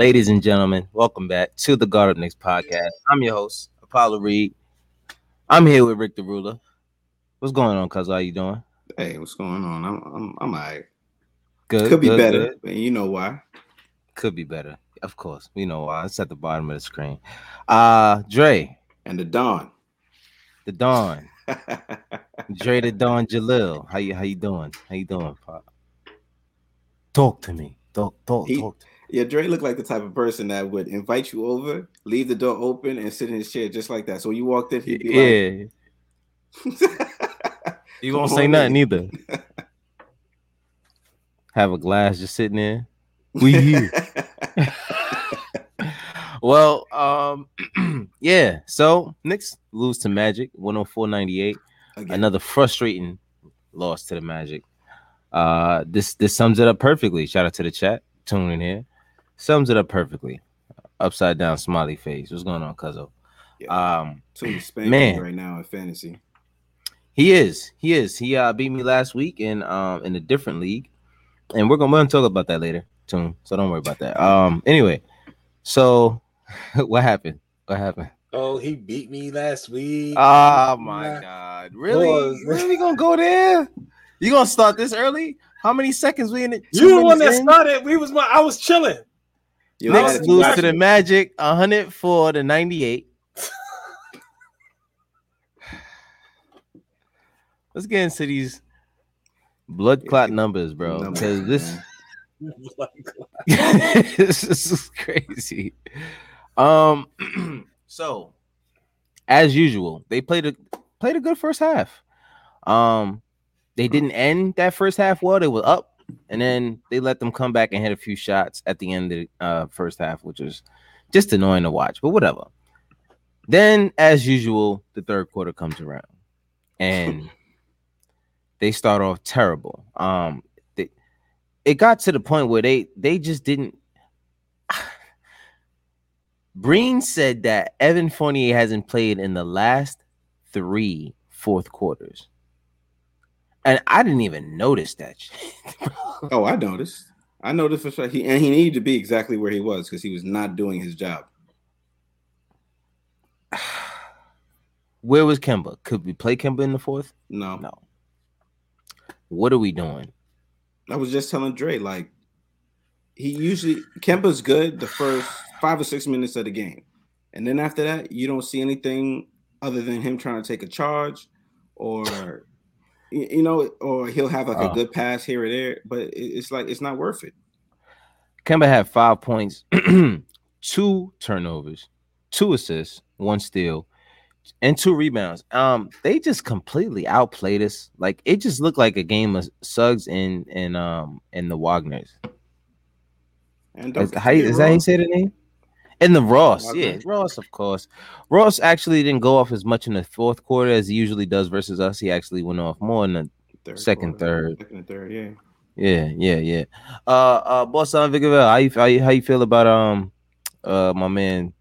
Ladies and gentlemen, welcome back to the Guard Up Knicks podcast. I'm your host, Apollo Reed. I'm here with Rick the Ruler. What's going on, cuz? How you doing? Hey, what's going on? I'm I'm I'm alright. Good. Could be good, better, good. and you know why. Could be better. Of course. We know why. It's at the bottom of the screen. Uh Dre, And the dawn. the Dawn. Dre the Dawn Jalil. How you how you doing? How you doing, Pop? Talk to me. Talk, talk, He- talk. to yeah, Dre looked like the type of person that would invite you over, leave the door open, and sit in his chair just like that. So when you walked in, he'd be yeah. like, "You won't say nothing in. either. Have a glass just sitting there. We here. well, um, yeah. So Knicks lose to Magic 104-98. Again. Another frustrating loss to the Magic. Uh, this this sums it up perfectly. Shout out to the chat tuning in here. Sums it up perfectly. Upside down smiley face. What's going on, Cuzzo? Yeah. Um, Too spanking Man. right now in fantasy. He is. He is. He uh beat me last week in um in a different league, and we're gonna, we're gonna talk about that later, too. So don't worry about that. Um. Anyway, so what happened? What happened? Oh, he beat me last week. Oh my Yeah. god! Really? Was- Really gonna go there? You gonna start this early? How many seconds we in it? You the one that started. We was my. I was chilling. Yo, Knicks lose to the Magic, 104 to 98. Let's get into these blood clot numbers, bro. Because this. this is crazy. Um, so as usual, they played a played a good first half. Um, they didn't end that first half well. They were up, and then they let them come back and hit a few shots at the end of the uh, first half, which was just annoying to watch. But whatever. Then, as usual, the third quarter comes around, and they start off terrible. Um, they, it got to the point where they they just didn't. Breen said that Evan Fournier hasn't played in the last three fourth quarters, and I didn't even notice that. shit. Oh, I noticed. I noticed for sure. He and he needed to be exactly where he was because he was not doing his job. Where was Kemba? Could we play Kemba in the fourth? No, No. What are we doing? I was just telling Dre like he usually Kemba's good the first five or six minutes of the game, and then after that you don't see anything other than him trying to take a charge, or you know, or he'll have like Oh. a good pass here or there, but it's like it's not worth it. Kemba had five points, two turnovers, two assists, one steal, and two rebounds. Um, they just completely outplayed us. Like it just looked like a game of Suggs and and um and the Wagners. And Is, how you- that how you say the name? And the Ross, Wagner. yeah, Ross, of course. Ross actually didn't go off as much in the fourth quarter as he usually does versus us. He actually went off more in the third second, quarter, third. second third, yeah. Yeah, yeah, yeah. Uh, uh, boss on Vigaville, how you, how you how you feel about um, uh, my man,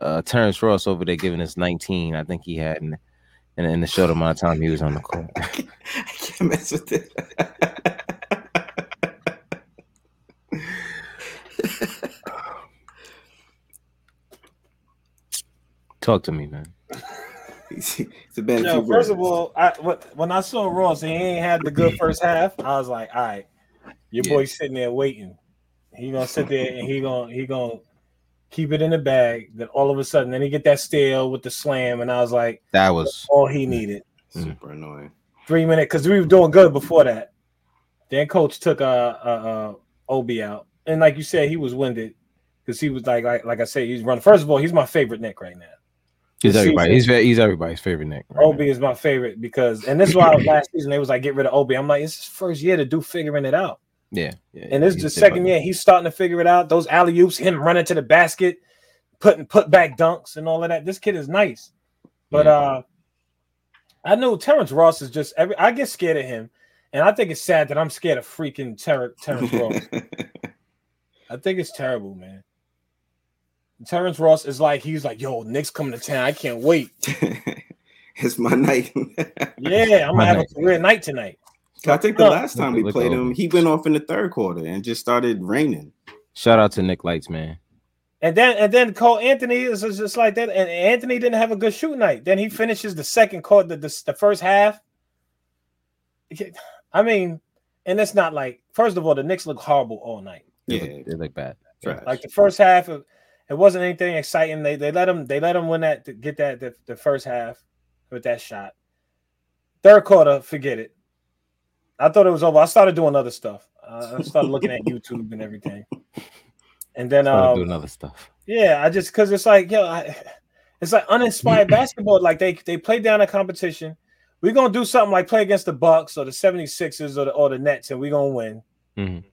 uh, Terrence Ross over there giving us 19. I think he had in in, in the short amount of time he was on the court. I can't mess with it. Talk to me, man. He's, he's a bad Yo, first of all, I when I saw Ross and he ain't had the good first half, I was like, all right, your Yeah. boy's sitting there waiting. He gonna sit there and he gonna he gonna keep it in the bag. Then all of a sudden, then he get that stale with the slam, and I was like, That was all he needed. super annoying. Three minutes because we were doing good before that. Then coach took uh uh, uh Obi out, and like you said, he was winded because he was like like like I said, he's running. First of all, he's my favorite Nick right now. He's everybody. He's he's everybody's favorite Nick. right now. Obi is my favorite because, and this is why last season they was like, get rid of Obi. I'm like, it's his first year to do figuring it out. Yeah, yeah. And this is the second year he's starting to figure it out. Those alley oops, him running to the basket, putting put back dunks and all of that. This kid is nice. But Yeah. uh I know Terrence Ross is just every I get scared of him. And I think it's sad that I'm scared of freaking Ter- Terrence Ross. I think it's terrible, man. Terrence Ross is like he's like, yo, Nick's coming to town. I can't wait. it's my night. Yeah, I'm My gonna have night. a career night tonight. I think the last time we played him, he went off in the third quarter and just started raining. Shout out to Nick Lights, man. And then and then Cole Anthony is is just like that. And Anthony didn't have a good shoot night. Then he finishes the second quarter, the, the, the first half. I mean, and it's not like first of all, the Knicks look horrible all night. They Yeah, look, they look bad. trash. Like the first half of it wasn't anything exciting. They they let them they let them win that to get that the, the first half with that shot. Third quarter, forget it. I thought it was over. I started doing other stuff. Uh, I started looking at YouTube and everything. And then um, doing other stuff. yeah, I just because it's like yo, I, it's like uninspired basketball. Like they they play down a competition. We're gonna do something like play against the Bucks or the 76ers or the or the Nets, and we're gonna win. Mhm.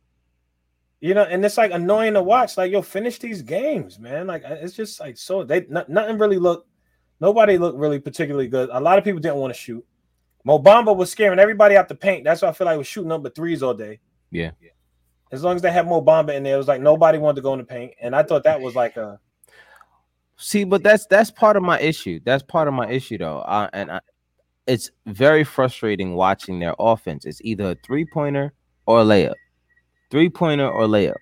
You know, and it's like annoying to watch. Like, yo, finish these games, man. Like, it's just like so they not, nothing really looked. Nobody looked really particularly good. A lot of people didn't want to shoot. Mo Bamba was scaring everybody out the paint. That's why I feel like was shooting number threes all day. Yeah. As long as they had Mo Bamba in there, it was like nobody wanted to go in the paint, and I thought that was like a See, but that's that's part of my issue. That's part of my issue, though. Uh, and I, it's very frustrating watching their offense. It's either a three pointer or a layup, three pointer or layup.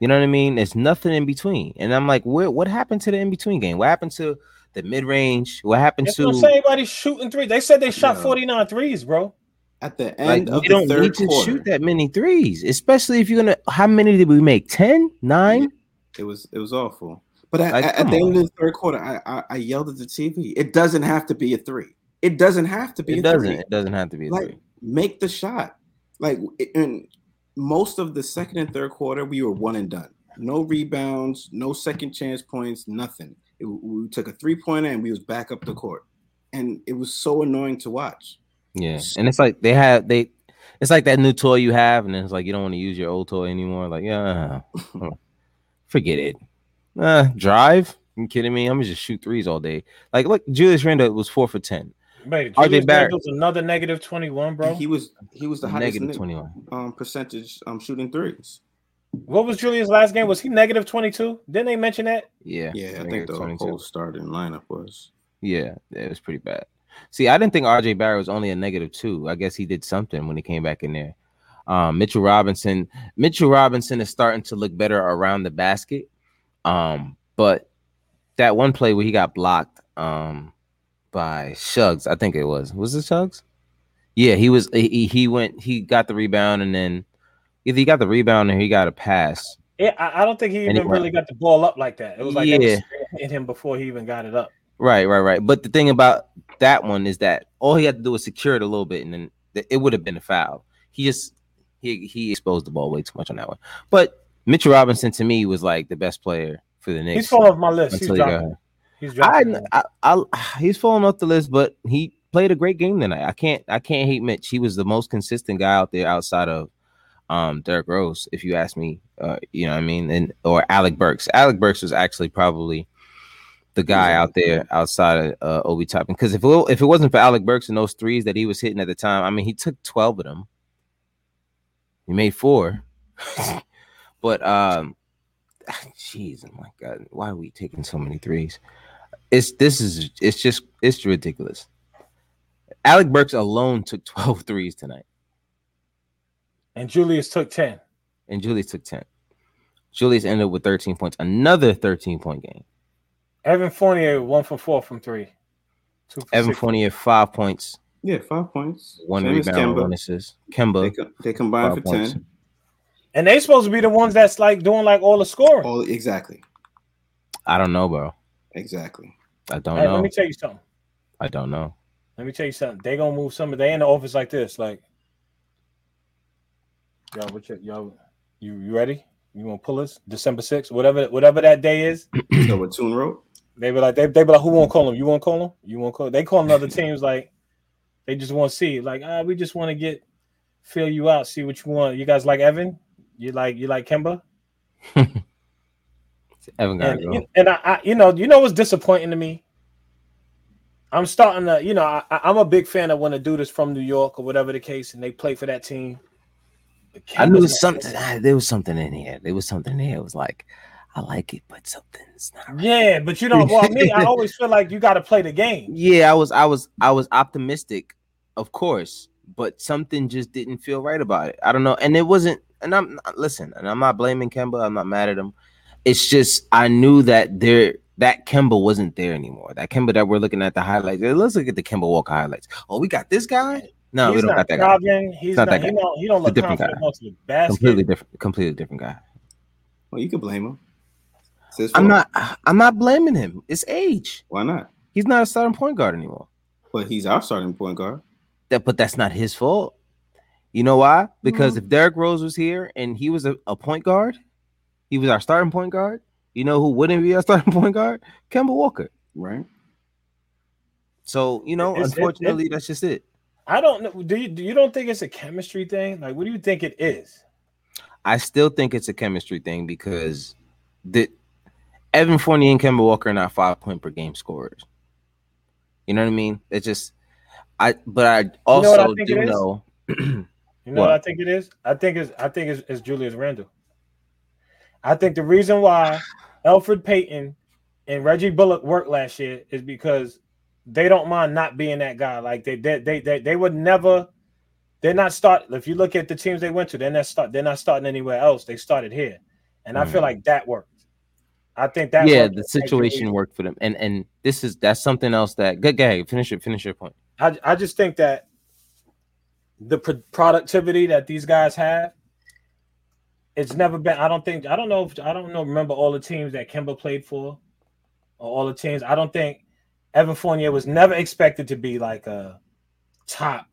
You know what I mean? There's nothing in between. And I'm like, where, what happened to the in between game? What happened to the mid range? What happened That's to what I'm saying. Everybody's shooting three. They said they shot Yeah. 49 threes, bro. At the like end we of the don't third need to quarter, shoot that many threes, especially if you're gonna. How many did we make? 10? 9? it was it was awful. But at, Like, at, come the end of the third quarter, I, I I yelled at the TV. It doesn't have to be a three. It doesn't have to be. It a doesn't. Three. It doesn't have to be a Like three. make the shot. Like in most of the second and third quarter, we were one and done. No rebounds, no second chance points, nothing. It- we took a three pointer and we was back up the court, and it was so annoying to watch. Yeah, and it's like they have they. It's like that new toy you have, and it's like you don't want to use your old toy anymore. Like, yeah, forget it. Uh, drive? You kidding me? I'm gonna just shoot threes all day. Like, look, Julius Randle was four for ten, Wait, RJ Julius Barrett. Randle's another negative 21, bro. He was he was the highest twenty one. um percentage um shooting threes. What was Julius' last game? Was he negative 22? Didn't they mention that? Yeah, Yeah, I think the 22. whole starting lineup was. Yeah, it was pretty bad. See, I didn't think RJ Barrett was only a negative two. I guess he did something when he came back in there. Um, Mitchell Robinson, Mitchell Robinson is starting to look better around the basket. Um, but that one play where he got blocked um by Suggs. I think it was. Was it Suggs? Yeah, he was he, he went he got the rebound and then either he got the rebound or he got a pass. Yeah, I, I don't think he And he even really got the ball up like that. It was like Yeah. was in him before he even got it up. Right, right, right. But the thing about that one is that all he had to do was secure it a little bit, and then it would have been a foul. He just he he exposed the ball way too much on that one. But Mitchell Robinson to me was like the best player for the Knicks. He's falling off my list. He's dropping. He's dropping. I, I, I, he's falling off the list, but he played a great game tonight. I can't I can't hate Mitch. He was the most consistent guy out there outside of um Derrick Rose, if you ask me. Uh, you know what I mean, and or Alec Burks. Alec Burks was actually probably the guy out there outside of uh, Obi Toppin. Because if it, if it wasn't for Alec Burks and those threes that he was hitting at the time, I mean, he took twelve of them. He made four, but um, jeez, oh my god, why are we taking so many threes? It's this is it's just it's ridiculous. Alec Burks alone took 12 threes tonight, and Julius took 10. and Julius took 10. Julius ended with 13 points, another 13 point game. Evan Fournier, one for four from three. Two Evan six. Fournier, five points, Yeah, five points. one Same as rebound, Kemba. one assist. They, Kemba, co- they combined for points. ten. And they supposed to be the ones that's like doing like all the scoring. All exactly, I don't know, bro. exactly. I don't Hey, know. let me tell you something. I don't know. Let me tell you something. They gonna move some of they in the office like this. Like, yo, what you, yo, you you ready? You want to pull us December 6th, whatever whatever that day is. So what Tune wrote? They be like, they, they be like, who won't call them? You won't call them? You won't call They call other teams like they just want to see, like, ah, we just want to get fill you out, see what you want. You guys like Evan? You like you like Kemba? Evan got And, go. and I, I, you know, you know what's disappointing to me? I'm starting to, you know, I, I- I'm a big fan of when a dude is from New York or whatever the case, and they play for that team. I knew something. ah, There was something in here. There was something there. It was like, I like it, but something's not right. Yeah, but you don't. well, me, I always feel like you got to play the game. Yeah, I was, I was, I was optimistic, of course, but something just didn't feel right about it. I don't know, and it wasn't and I'm listen, and I'm not blaming Kemba. I'm not mad at him. It's just I knew that there that Kemba wasn't there anymore. That Kemba that we're looking at the highlights. Let's look at the Kemba Walker highlights. Oh, we got this guy. No, he's we don't got that guy. jogging. He's not not. that he guy. don't. He don't look different confident guy. going to the basket. Completely different. Completely different guy. Well, you can blame him. I'm not. I'm not blaming him. It's age. Why not? He's not a starting point guard anymore. But he's our starting point guard. That, but that's not his fault. You know why? Because Mhm. if Derrick Rose was here and he was a, a point guard, he was our starting point guard. You know who wouldn't be our starting point guard? Kemba Walker. Right. So you know, It's- it- unfortunately, that's just it. I don't know. Do you? Do you don't think it's a chemistry thing? Like, what do you think it is? I still think it's a chemistry thing because the Evan Fournier and Kemba Walker are not five point per game scorers. You know what I mean? It's just I, but I also what I do know. You know What? what I think it is? I think it's I think it's, it's Julius Randle. I think the reason why Elfrid Payton and Reggie Bullock worked last year is because they don't mind not being that guy. Like they they they they, they would never they're not start if you look at the teams they went to, they're not start they're not starting anywhere else. They started here. And I feel Mhm. like that worked. I think that yeah, the situation worked for them, and and this is that's something else that good guy. Finish it. Finish your point. I, I just think that the pro- productivity that these guys have, it's never been. I don't think. I don't know. If, I don't know. Remember all the teams that Kemba played for, or all the teams. I don't think Evan Fournier was never expected to be like a top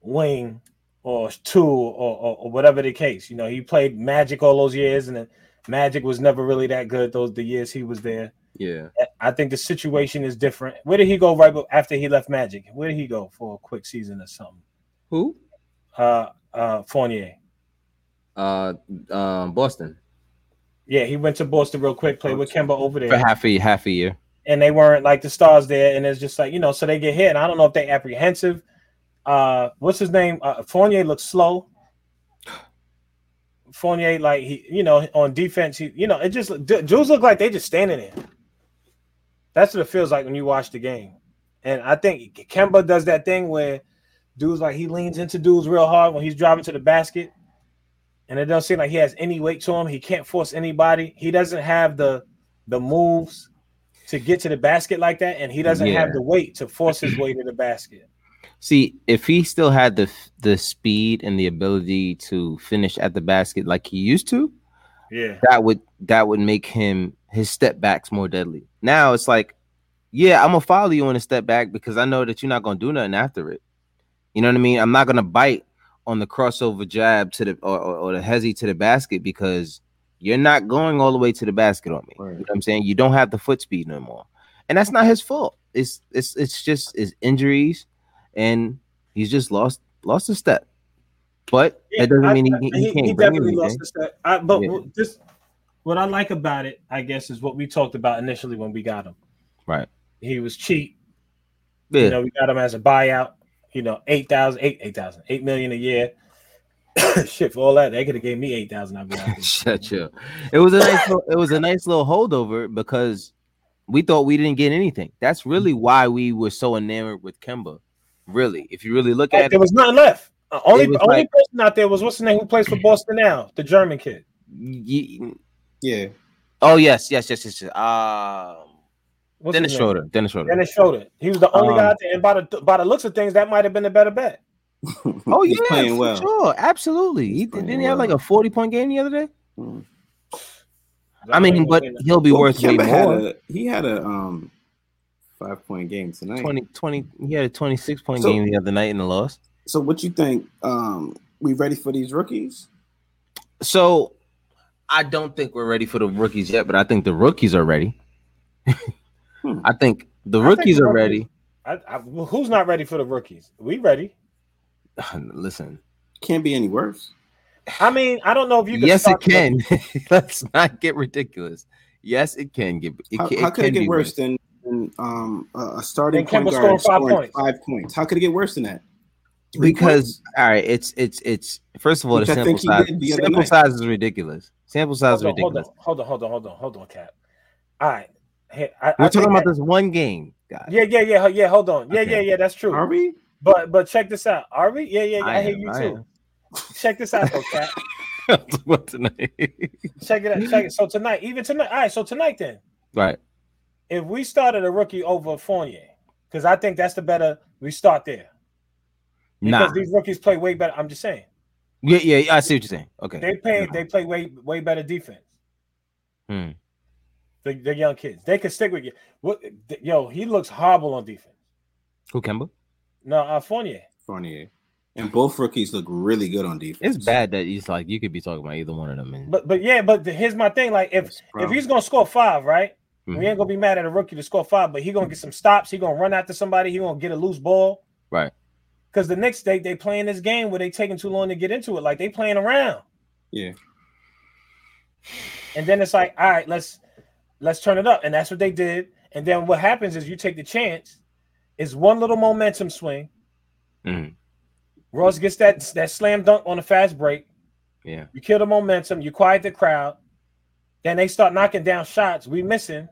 wing or two or, or, or whatever the case. You know, he played Magic all those years, and Magic was never really that good. Those the years he was there. Yeah, I think the situation is different. Where did he go right after he left Magic? Where did he go for a quick season or something? who? Uh, uh, Fournier. Uh, um, Boston Yeah, he went to Boston real quick, played with Kemba over there for half a half a year. and they weren't like the stars there. And it's just like you know, so they get hit. And I don't know if they apprehensive. Uh, what's his name? Uh, Fournier looks slow. Fournier, like he, you know, on defense, he, you know, it just D- Jews look like they just standing there. That's what it feels like when you watch the game. And I think Kemba does that thing where dudes like he leans into dudes real hard when he's driving to the basket, and it doesn't seem like he has any weight to him. He can't force anybody. He doesn't have the the moves to get to the basket like that, and he doesn't Yeah. have the weight to force his way to the basket. See, if he still had the the speed and the ability to finish at the basket like he used to, Yeah, that would that would make him his step backs more deadly. Now it's like, yeah, I'm gonna follow you on a step back because I know that you're not gonna do nothing after it. You know what I mean? I'm not gonna bite on the crossover jab to the or, or, or the hezzy to the basket because you're not going all the way to the basket on me. Right. You know what I'm saying? You don't have the foot speed no more. And that's not his fault. It's it's it's just his injuries and he's just lost lost a step. But that doesn't I- mean I- he, he, can't bring definitely lost the step. I, but Yeah. what- this, what I like about it, I guess, is what we talked about initially when we got him. Right. He was cheap. Yeah. You know, we got him as a buyout. You know, eight thousand, eight, eight thousand, eight million a year. Shit, for all that, they could have gave me eight thousand. I'd be out. Shut you. It was a nice little, it was a nice little holdover because we thought we didn't get anything. That's really why we were so enamored with Kemba. Really, if you really look Like, at there it, was nothing left. Uh, only It only like- person out there was what's the name who plays for Boston now, the German kid. y- Yeah. oh yes, yes, yes, yes. yes. Um, What's Dennis his name? Schroeder. Dennis Schroeder. Dennis Schroeder. He was the only Um, guy out there, and by the by the looks of things, that might have been a better bet. Oh yeah, playing for well. sure, absolutely. He didn't he have like a forty point game the other day. Mm. I mean, but he'll be Well, worth way Kemba had a he had a um five point game tonight. 20, 20 He had a twenty six point So- game the other night in the loss. So what you think? Um, we ready for these rookies? So I don't think we're ready for the rookies yet, but I think the rookies are ready. Hmm. I think the I think rookies the are ready. I, I, well, who's not ready for the rookies? We ready? Listen, Can't be any worse. I mean, I don't know if you can. yes, it start the- can. Let's not get ridiculous. Yes, it can get. It, How, can, how could it can get be worse than, than um, a a starting Than point guard scoring five points. five points? How could it get worse than that? Three Because points? all right, it's it's it's first of all Which the sample size. the Sample night. size is ridiculous. Sample size is Hold on, hold ridiculous. on, hold on, hold on, hold on, hold on, Cap. All right, Hey, I, I We're think talking about that- this one game, guys. Yeah, yeah, yeah, yeah. Hold on. Yeah, Okay. yeah, yeah. That's true. Are we? But but check this out. Are we? Yeah, yeah, yeah. I, I am, you I too. am. Check this out, though, Cap. what tonight? Check it out. Check it. So tonight, even tonight. All right. So tonight, then, right. if we started a rookie over Fournier, because I think that's the better. We start there because Nah. these rookies play way better. I'm just saying Yeah, yeah, yeah, I see what you're saying. Okay. they play. They play way way better defense. Hmm. The, the young kids, they can stick with you. What? Yo, he looks horrible on defense. Who Kemba? No, uh, Fournier. Fournier. And both rookies look really good on defense. It's bad that he's like you could be talking about either one of them. And But but yeah, but the, here's my thing. Like if if he's gonna score five, right? Mhm. We ain't gonna be mad at a rookie to score five, but he gonna get some stops. He gonna run after somebody. He gonna get a loose ball. Right. Because the next day they playing this game where they taking too long to get into it. Like they playing around, Yeah. and then it's like, all right, let's let's turn it up, and that's what they did. And then what happens is you take the chance. It's one little momentum swing. Mhm. Ross gets that that slam dunk on a fast break. yeah, You kill the momentum. You quiet the crowd. Then they start knocking down shots. We missing.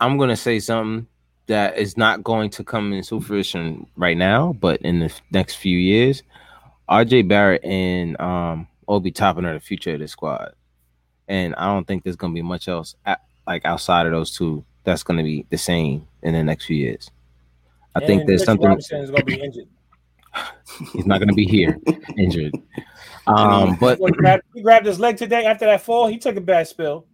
I'm gonna say something that is not going to come into fruition right now, but in the next few years, RJ Barrett and um Obi Toppin are the future of the squad, and I don't think there's gonna be much else at, like outside of those two that's gonna be the same in the next few years. I think there's Mitchell something Robinson is gonna be injured. he's not gonna be here injured. Um, but he, grabbed, he grabbed his leg today after that fall. He took a bad spill.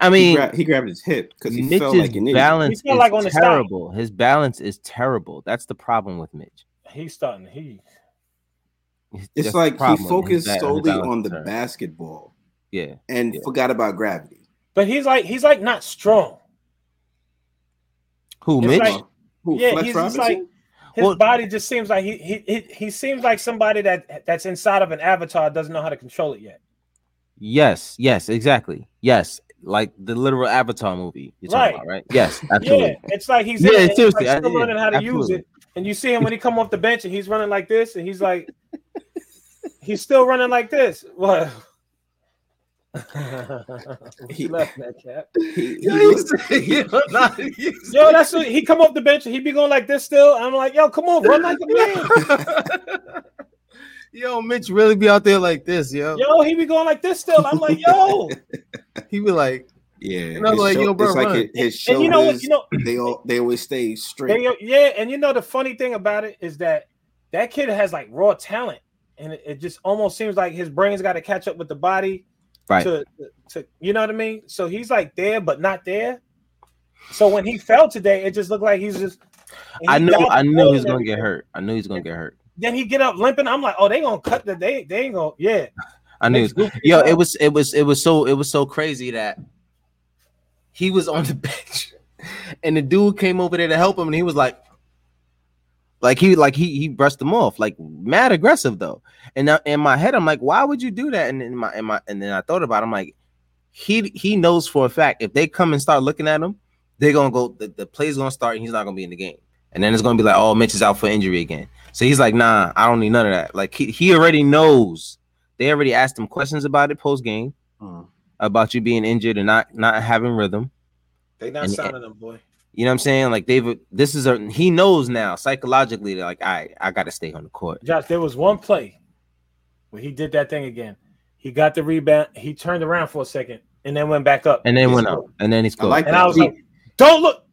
I He, mean, gra- he grabbed his hip because he Mitch's felt like an idiot. balance He felt is like on the side. terrible. His balance is terrible. That's the problem with Mitch. He's starting. He It's the like he focused solely on the terrible. basketball Yeah, and Yeah. forgot about gravity. but he's like he's like not strong. who It's Mitch? like- Who, Yeah, Flex he's just like his Well- body just seems like he, he he he seems like somebody that that's inside of an avatar doesn't know how to control it yet. yes, yes, exactly. Yes, like the literal Avatar movie. You're talking Right. about, right? Yes, absolutely. Yeah, it's like he's Yeah, in it, and he's seriously, like I- still yeah, learning how to use it. And you see him when he come off the bench and he's running like this, and he's like, he's still running like this. What? He- he left that cap. He, he looked- Yo, that's what, he come off the bench and he be going like this still. I'm like, yo, come on, run like a man. yo, Mitch really be out there like this, yo. Yo, he be going like this still. I'm like, yo, He be like, yeah, And I'm like, shou- yo, bro, it's like run. his, his and you know what? shoulders. You know, they all they always stay straight. They- yeah, and you know the funny thing about it is that that kid has like raw talent, and it, it just almost seems like his brain's got to catch up with the body. Right. To, to you know what I mean? So he's like there, but not there. So when he fell today, it just looked like he's just. I he knew, I the knew ball he was gonna get hurt. I knew he was gonna get hurt. Then he get up limping. I'm like, oh, they gonna cut the they they ain't gonna yeah. I knew. Yo, it was, it was, it was so, it was so crazy that he was on the bench, and the dude came over there to help him, and he was like, like he, like he, he brushed them off, like mad aggressive though. And now in my head, I'm like, why would you do that? And in my, in my, and then I thought about, it, I'm like, he, he knows for a fact if they come and start looking at him, they're gonna go, the, the play's gonna start, and he's not gonna be in the game. And then it's gonna be like, oh, Mitch is out for injury again. So he's like, nah, I don't need none of that. Like he, he already knows. They already asked him questions about it post game Uh, about you being injured and not not having rhythm. They not And- signing them, boy. You know what I'm saying? Like they've this is a he knows now psychologically. They're like, I I got to stay on the court. Josh, there was one play where he did that thing again. He got the rebound. He turned around for a second and then went back up. And then He's went good. up, and then he scored. like And that. I was like, "Don't look."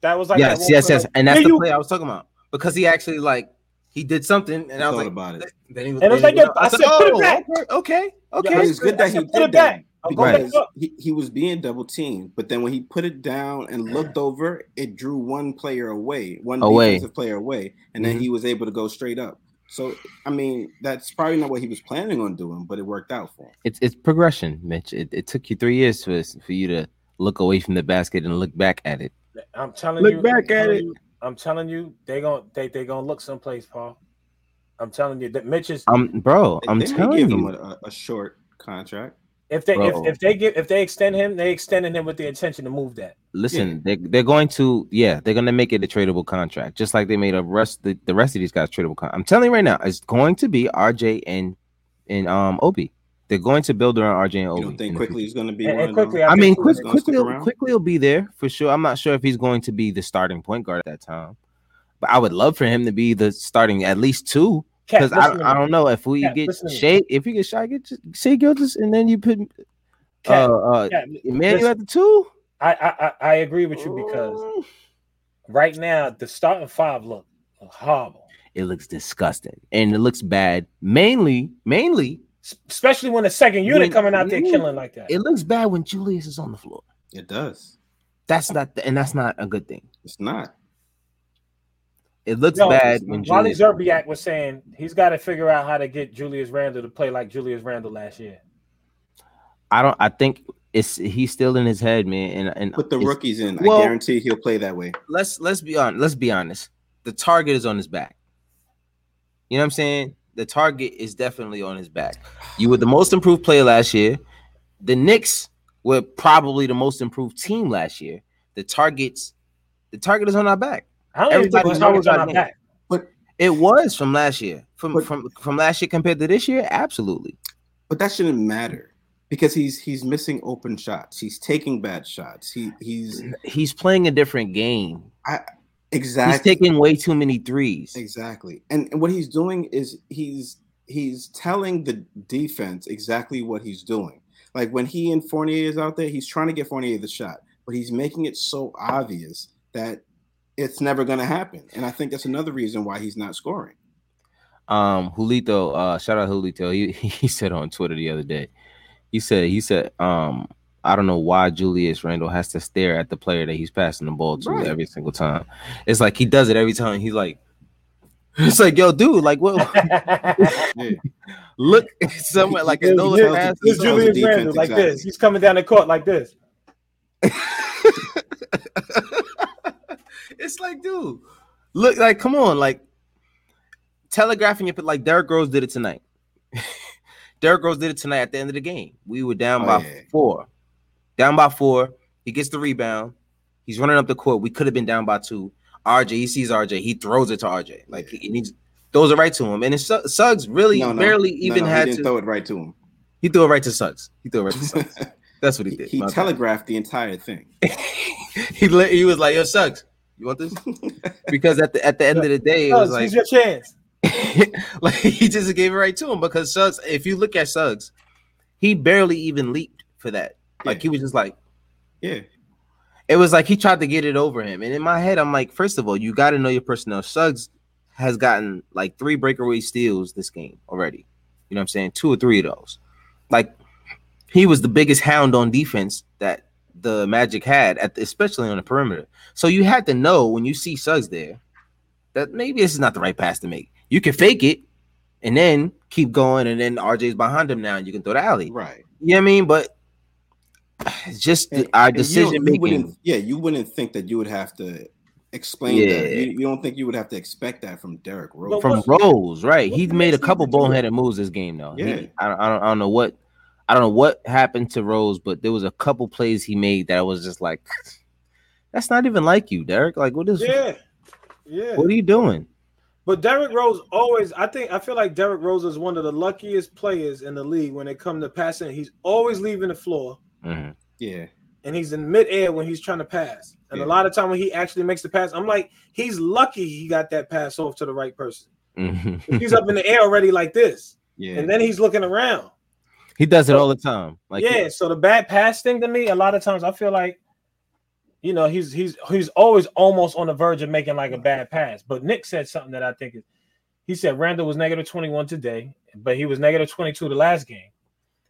That was like yes, one yes, play, yes. like, And that's "Yeah, the you-" play I was talking about because he actually like he did something, and I was thought like, about it. then he was, And it was then like, went yo, up. I said, put it "Oh, back." okay, okay, Yeah, But I it's good I that he put it did that back because up. he, he was being double teamed, but then when he put it down and looked over, it drew one player away, one Away. defensive player away, and then Mhm. he was able to go straight up. So I mean, that's probably not what he was planning on doing, but it worked out for him. It's it's progression, Mitch. It, it took you three years for for you to look away from the basket and look back at it. I'm telling Look you. back I'm at it. You, I'm telling you, they gonna they they gonna look someplace, Paul. I'm telling you that Mitch is Um, bro, I'm they may telling give you. him a, a, a short contract. If they Bro. if, if they give if they extend him, they extending him with the intention to move that. Listen, they they're going to yeah, they're gonna make it a tradable contract, just like they made a rest the, the rest of these guys tradable. Con- I'm telling you right now, it's going to be RJ and and um Obi. They're going to build around RJ and You Obi. don't think Quickley is going to be And- one and of Quickley, them? I mean, He's quick, Quickley, stick around? Quickley, he'll be there for sure. I'm not sure if he's going to be the starting point guard at that time, but I would love for him to be the starting at least two. Cat, Because I, I don't know if we Cat, get listen to me. Shay, if you get Shy, get Shai Gilgeous, and then you put Cat, uh, uh Cat, Immanuel listen, at the two. I, I I I agree with you because Mm. right now the starting five look horrible, it looks disgusting and it looks bad. Mainly, mainly, especially when the second unit When- coming out there killing like that. it looks bad when Julius is on the floor. It does. That's not, and that's not a good thing. It's not. It looks No, bad when Wally Julius. Szczerbiak was saying he's got to figure out how to get Julius Randle to play like Julius Randle last year. I don't. I think it's he's still in his head, man. And and Put the rookies in. well- I guarantee he'll play that way. let's let's be on. Let's be honest. The target is on his back. You know what I'm saying? The target is definitely on his back. You were the most improved player last year. The Knicks were probably the most improved team last year. The targets, the target is on our back. I don't even think Everybody the target's knows on our our name. It was from last year. From But- from from last year compared to this year, absolutely. But that shouldn't matter because he's he's missing open shots. He's taking bad shots. He he's He's playing a different game. I exactly He's taking way too many threes. exactly. And, and what he's doing is he's he's telling the defense exactly what he's doing. Like when he and Fournier is out there, he's trying to get Fournier the shot, but he's making it so obvious that it's never going to happen. And I think that's another reason why he's not scoring. um Julito, uh shout out Julito. He he said on Twitter the other day. He said he said um I don't know why Julius Randle has to stare at the player that he's passing the ball to Right. every single time. It's like he does it every time. He's like it's like, yo, dude, like what look somewhere like a He no tells pass. This He tells the Julius Randle like exactly. this. He's coming down the court like this. It's like, dude, look, like, come on, like telegraphing it, like Derrick Rose did it tonight. Derrick Rose did it tonight at the end of the game. We were down Oh, by yeah. four, down by four. He gets the rebound. He's running up the court. We could have been down by two. RJ, he sees RJ. He throws it to RJ. Like he needs throws it right to him. And it's Suggs really No, no, barely even no, had to. throw it right to him. he threw it right to Suggs. He threw it right to Suggs. That's what he did. he telegraphed the entire thing. he he was like, "Yo, Suggs, you want this?" Because at the at the end of the day, it was like here's your chance. like he just gave it right to him because Suggs. If you look at Suggs, he barely even leaped for that. Like Yeah. he was just like Yeah. it was like he tried to get it over him. And in my head, I'm like, first of all, you got to know your personnel. Suggs has gotten like three breakaway steals this game already. You know what I'm saying? Two or three of those. Like he was the biggest hound on defense that the Magic had, at especially on the perimeter. So you had to know when you see Suggs there that maybe this is not the right pass to make. You can fake it and then keep going, and then RJ's behind him now, and you can throw the alley. Right. You know what I mean? But it's just And- our and you decision you making. wouldn't- Yeah, you wouldn't think that you would have to explain Yeah. that. You, you don't think you would have to expect that from Derrick Rose. But from Rose, right? what He made a couple boneheaded moves this game, though. He- Yeah. I, I don't, I don't know what, I don't know what happened to Rose, but there was a couple plays he made that I was just like, that's not even like you, Derrick. Like, what is? Yeah. Yeah. What are you doing? But Derrick Rose always, I think, I feel like Derrick Rose is one of the luckiest players in the league when it comes to passing. He's always leaving the floor Mhm. yeah. and he's in midair when he's trying to pass. And Yeah. a lot of time when he actually makes the pass, I'm like, he's lucky he got that pass off to the right person. Mhm. He's up in the air already like this, Yeah. and then he's looking around. He does it all the time. Like, yeah, so the bad pass thing to me, a lot of times I feel like, you know, he's he's he's always almost on the verge of making like a bad pass. But Nick said something that I think is, he said Randle was negative 21 today, but he was negative 22 the last game.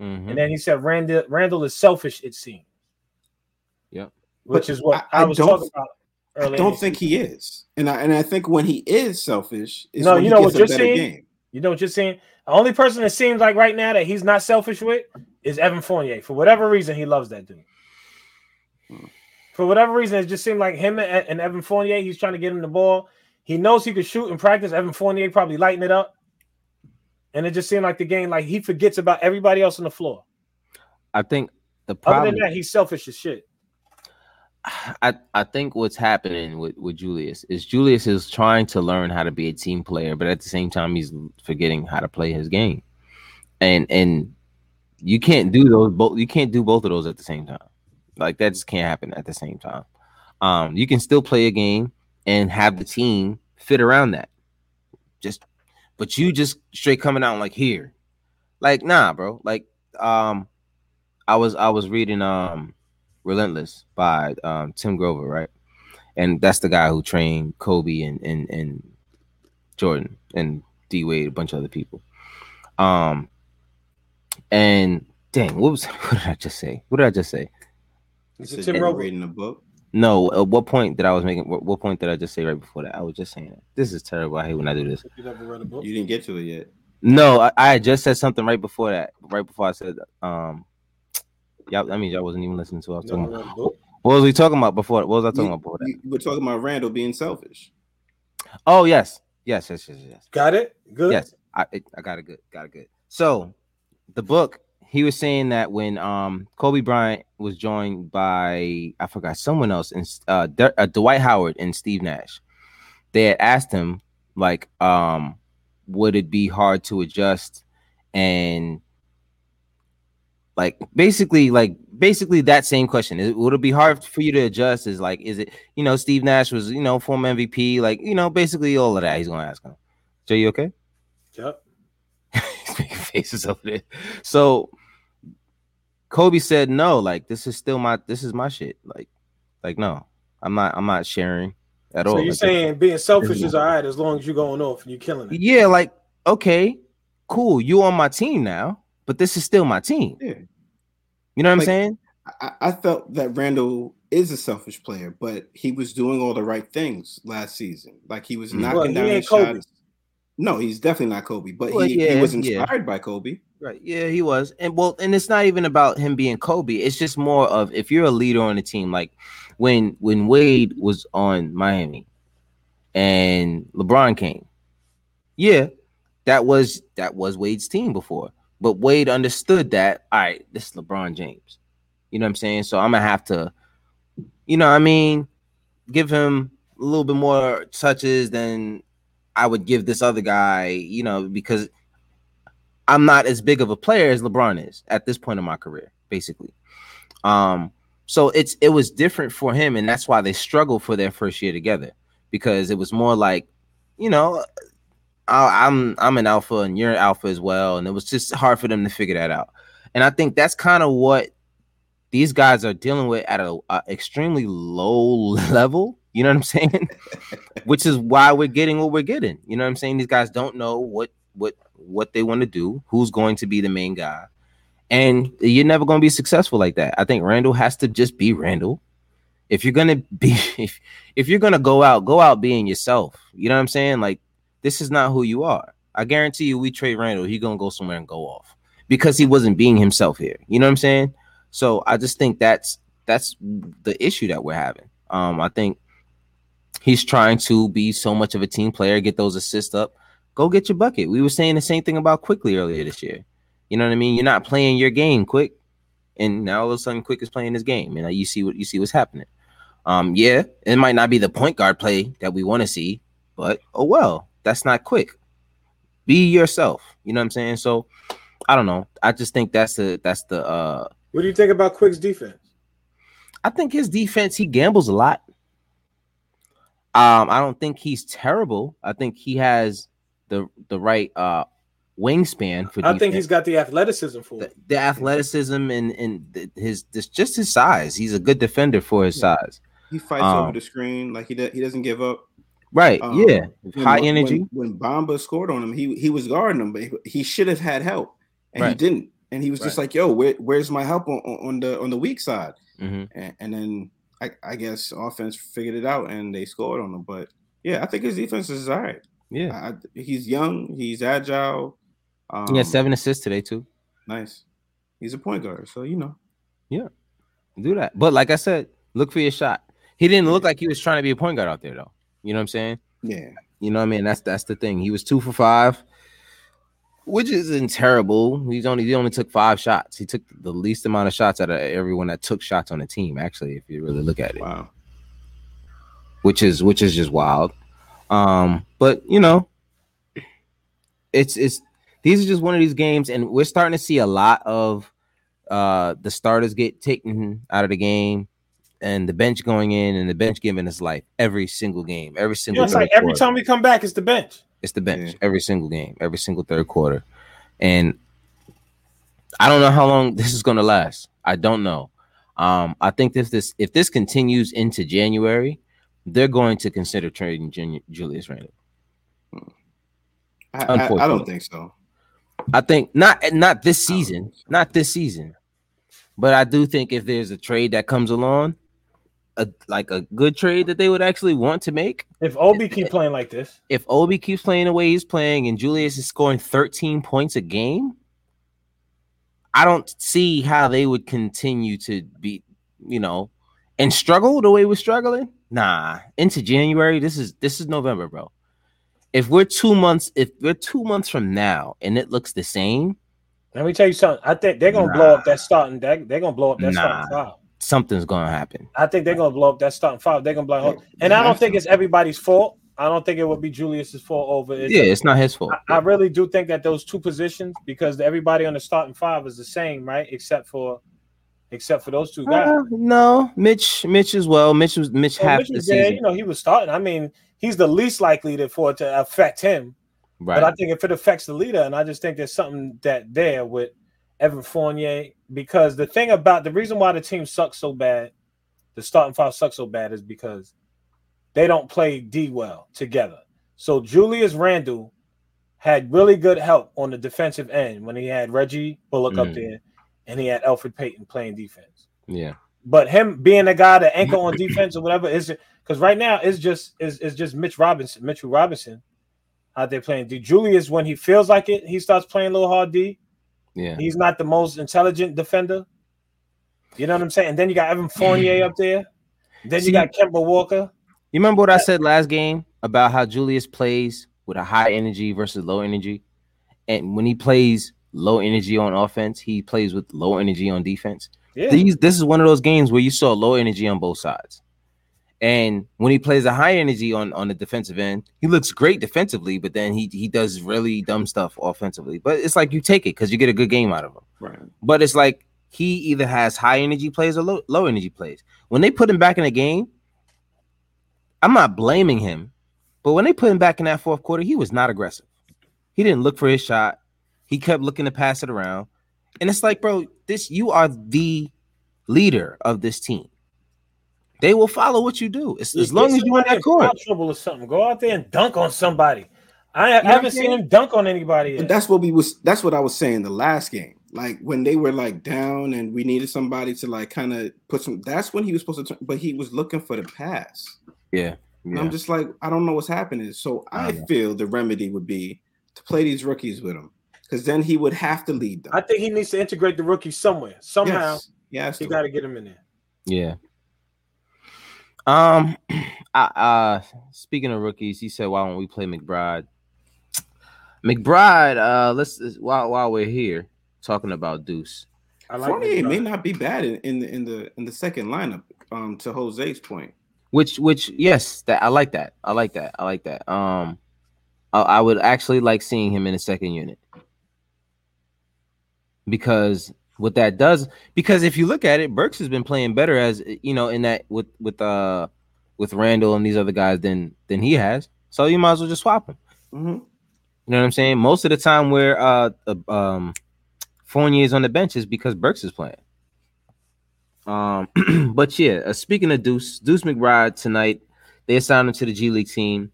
mhm. And then he said Randle Randle is selfish, it seems. Yep. Which But is what I- I, I was don't- talking about I don't think he is. And I and I think when he is selfish, is No, when you he know gets what you're saying? game. You know what you're saying? The only person that seems like right now that he's not selfish with is Evan Fournier. For whatever reason, he loves that dude. Hmm. For whatever reason, it just seemed like him and, Evan Fournier, he's trying to get him the ball. He knows he could shoot in practice. Evan Fournier probably lighting it up. And it just seemed like the game, like he forgets about everybody else on the floor. I think the Other than that, he's selfish as shit. I, I think what's happening with, with Julius is Julius is trying to learn how to be a team player, but at the same time he's forgetting how to play his game. And and you can't do those both you can't do both of those at the same time. Like that just can't happen at the same time. Um you can still play a game and have the team fit around that. Just But you just straight coming out like here, like nah, bro. Like um, I was I was reading um, Relentless by um Tim Grover, right? And that's the guy who trained Kobe and and and Jordan and D Wade, a bunch of other people. Um, and dang, what was what did I just say? What did I just say? Is it Tim Grover were Rover? reading a book. No, at what point did I was making? What, what point did I just say right before that? I was just saying it. This is terrible. I hate when I do this. You never read a book? You didn't get to it yet. No, I, I just said something right before that. Right before I said, um, yeah, I mean, y'all wasn't even listening to what I was talking never about. read? What was we talking about before? What was I talking You- about before that? We're talking about Randle being selfish. Oh yes, yes, yes, yes, yes. Got it? Good. Yes, I it, I got it good, got it good. So, the book he was saying that when um Kobe Bryant was joined by I forgot someone else and uh, D- uh Dwight Howard and Steve Nash, they had asked him like um would it be hard to adjust and like basically like basically that same question would it be hard for you to adjust is like is it you know Steve Nash was you know former MVP like you know basically all of that he's gonna ask him. So you okay? Yep. He's making faces over there. So Kobe said no, like this is still my this is my shit. Like, like no, I'm not I'm not sharing at So all. you're Like, saying being selfish is all right as long as you're going off and you're killing it. yeah, like okay, cool, you on my team now, but this is still my team. Yeah. You know what I'm saying? I, I felt that Randle is a selfish player, but he was doing all the right things last season. Like he was Mm. knocking Well, he down his Kobe. shots. No, he's definitely not Kobe, but Well, he, yeah, he was yeah. inspired by Kobe. Right. Yeah, he was. And well, and it's not even about him being Kobe. It's just more of if you're a leader on the team, like when when Wade was on Miami and LeBron came. Yeah, that was that was Wade's team before. But Wade understood that, all right, this is LeBron James. You know what I'm saying? So I'm gonna have to, you know, I mean, give him a little bit more touches than I would give this other guy, you know, because I'm not as big of a player as LeBron is at this point in my career, basically. Um, so it's it was different for him, and that's why they struggled for their first year together because it was more like, you know, I, I'm I'm an alpha and you're an alpha as well, and it was just hard for them to figure that out. And I think that's kind of what these guys are dealing with at a, a extremely low level. You know what I'm saying? Which is why we're getting what we're getting. You know what I'm saying? These guys don't know what what what they want to do, who's going to be the main guy. And you're never going to be successful like that. I think Randle has to just be Randle. If you're going to be if, if you're going to go out, go out being yourself. You know what I'm saying? Like this is not who you are. I guarantee you we trade Randle, he's going to go somewhere and go off because he wasn't being himself here. You know what I'm saying? So I just think that's that's the issue that we're having. Um I think he's trying to be so much of a team player, get those assists up. Go get your bucket. We were saying the same thing about Quickley earlier this year. You know what I mean? You're not playing your game quick, and now all of a sudden, quick is playing his game, and you see what you see what's happening. Um, yeah, it might not be the point guard play that we want to see, but oh well, that's not quick. Be yourself. You know what I'm saying? So I don't know. I just think that's the that's the uh What do you think about Quick's defense? I think his defense, he gambles a lot. Um, I don't think he's terrible. I think he has the the right uh wingspan for I think he's got the athleticism for the, it. the athleticism and and his this just his size. He's a good defender for his size. He fights Um, over the screen like he does, he doesn't give up. Right. Um, yeah. High when- energy. When, Bamba scored on him, he he was guarding him, but he, he should have had help, and he didn't. And he was just like, "Yo, where, where's my help on, on the on the weak side?" Mhm. And, and then I, I guess offense figured it out and they scored on him. But yeah, I think his defense is all right. Yeah. I, I- he's young, he's agile. Um, He had seven assists today too. Nice. He's a point guard, so you know. Yeah, do that. But like I said, look for your shot. He didn't look like he was trying to be a point guard out there though. You know what I'm saying? Yeah. You know what I mean? That's that's the thing. He was two for five, which isn't terrible. He's only he only took five shots. He took the least amount of shots out of everyone that took shots on the team. Actually, if you really look at it, Wow. which is which is just wild. Um, but you know, it's it's these are just one of these games, and we're starting to see a lot of uh the starters get taken out of the game and the bench going in and the bench giving us life every single game, every You single. know, it's like every quarter. time we come back, it's the bench. It's the bench Yeah. every single game, every single third quarter, and I don't know how long this is going to last. I don't know. Um, I think if this if this continues into January, they're going to consider trading Jun- Julius Randle. I, I, I don't think so. I think not not this season, not this season, but I do think if there's a trade that comes along, a like a good trade that they would actually want to make, If Obi keep playing like this, if Obi keeps playing the way he's playing and Julius is scoring 13 points a game, I don't see how they would continue to be, you know, and struggle the way we're struggling. Nah, into January. This is this is November, bro. If we're two months, if we're two months from now and it looks the same, let me tell you something. I think they're gonna blow up that starting. That they're gonna blow up that starting Nah. five. Something's gonna happen. I think they're gonna blow up that starting five. They're gonna blow. up. And I don't think it's everybody's fault. I don't think it would be Julius's fault over. It's Yeah, it's not his fault. I, I really do think that those two positions, because everybody on the starting five is the same, right? Except for, except for those two guys. Uh, no, Mitch, Mitch as well. Mitch was Mitch Well, half Mitch the was there, you know, he was starting. I mean, he's the least likely to, for it to affect him. right? But I think if it affects the leader, and I just think there's something that there with Evan Fournier, because the thing about the reason why the team sucks so bad, the starting five sucks so bad, is because they don't play D well together. So Julius Randle had really good help on the defensive end when he had Reggie Bullock up Mm. there, and he had Elfrid Payton playing defense. yeah, But him being the guy that anchor on defense or whatever is because right now it's just is it's just Mitch Robinson, Mitchell Robinson out there playing D. Julius, when he feels like it, he starts playing a little hard D. yeah. He's not the most intelligent defender. You know what I'm saying? And then you got Evan Fournier up there. Then you got Kemba Walker. You remember what I said last game about how Julius plays with a high energy versus low energy, and when he plays low energy on offense, he plays with low energy on defense. Yeah. These this is one of those games where you saw low energy on both sides. And when he plays a high energy on on the defensive end, he looks great defensively, but then he he does really dumb stuff offensively. But it's like you take it because you get a good game out of him. Right. But it's like he either has high energy plays or low, low energy plays. When they put him back in the game, I'm not blaming him, but when they put him back in that fourth quarter, he was not aggressive. He didn't look for his shot. He kept looking to pass it around. And it's like, bro, this you are the leader of this team. They will follow what you do. As, as long as you in that court. trouble or something, go out there and dunk on somebody. I, I know what I'm haven't seen him dunk on anybody. But Yet. that's what we was. That's what I was saying the last game. Like when they were like down and we needed somebody to like kind of put some. That's when he was supposed to. Turn, but he was looking for the pass. Yeah. Yeah. I'm just like, I don't know what's happening. So I feel the remedy would be to play these rookies with him, because then he would have to lead them. I think he needs to integrate the rookie somewhere. Somehow yes, yes. he got to get him in there. Yeah. Um, I, uh, speaking of rookies, he said, "Why don't we play McBride?" McBride, uh, let's while while we're here talking about Deuce. I like Fournier McBride. may not be bad in, in the in the in the second lineup. Um, to Jose's point, Which, which, yes, that I like that. I like that. I like that. Um, I, I would actually like seeing him in a second unit because what that does, because if you look at it, Burks has been playing better as you know in that with with uh with Randle and these other guys than than he has. So you might as well just swap him. Mhm. You know what I'm saying? Most of the time where uh, uh um Fournier is on the bench is because Burks is playing. Um, but yeah, uh, speaking of Deuce, Deuce McBride tonight, they assigned him to the G League team,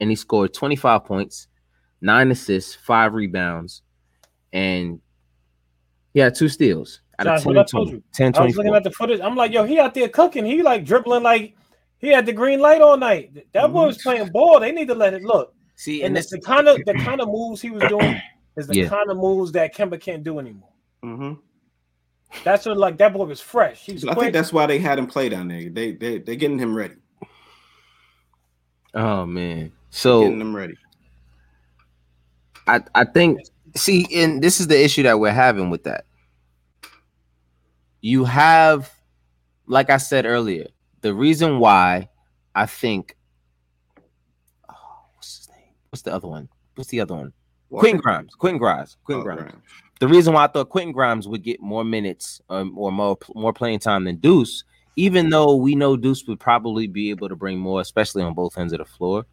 and he scored 25 points, nine assists, five rebounds, and yeah, two steals out of Josh, 10, what I told you. 10 I was looking at the footage. I'm like, yo, he out there cooking. He like dribbling like he had the green light all night. That boy was playing ball. They need to let it look. See, And and it's this the kind of the kind of moves he was doing is the Yeah. kind of moves that Kemba can't do anymore. Mhm. That's what like that boy was fresh. He was I think that's why they had him play down there. They they they're getting him ready. oh man, so Getting him ready. I I think see, and this is the issue that we're having with that. You have, like I said earlier, the reason why I think. Oh, what's his name? What's the other one? What's the other one? Quentin Grimes. Quentin Grimes. Quentin Oh, Grimes. Grimes. The reason why I thought Quentin Grimes would get more minutes um, or more more playing time than Deuce even though we know Deuce would probably be able to bring more, especially on both ends of the floor.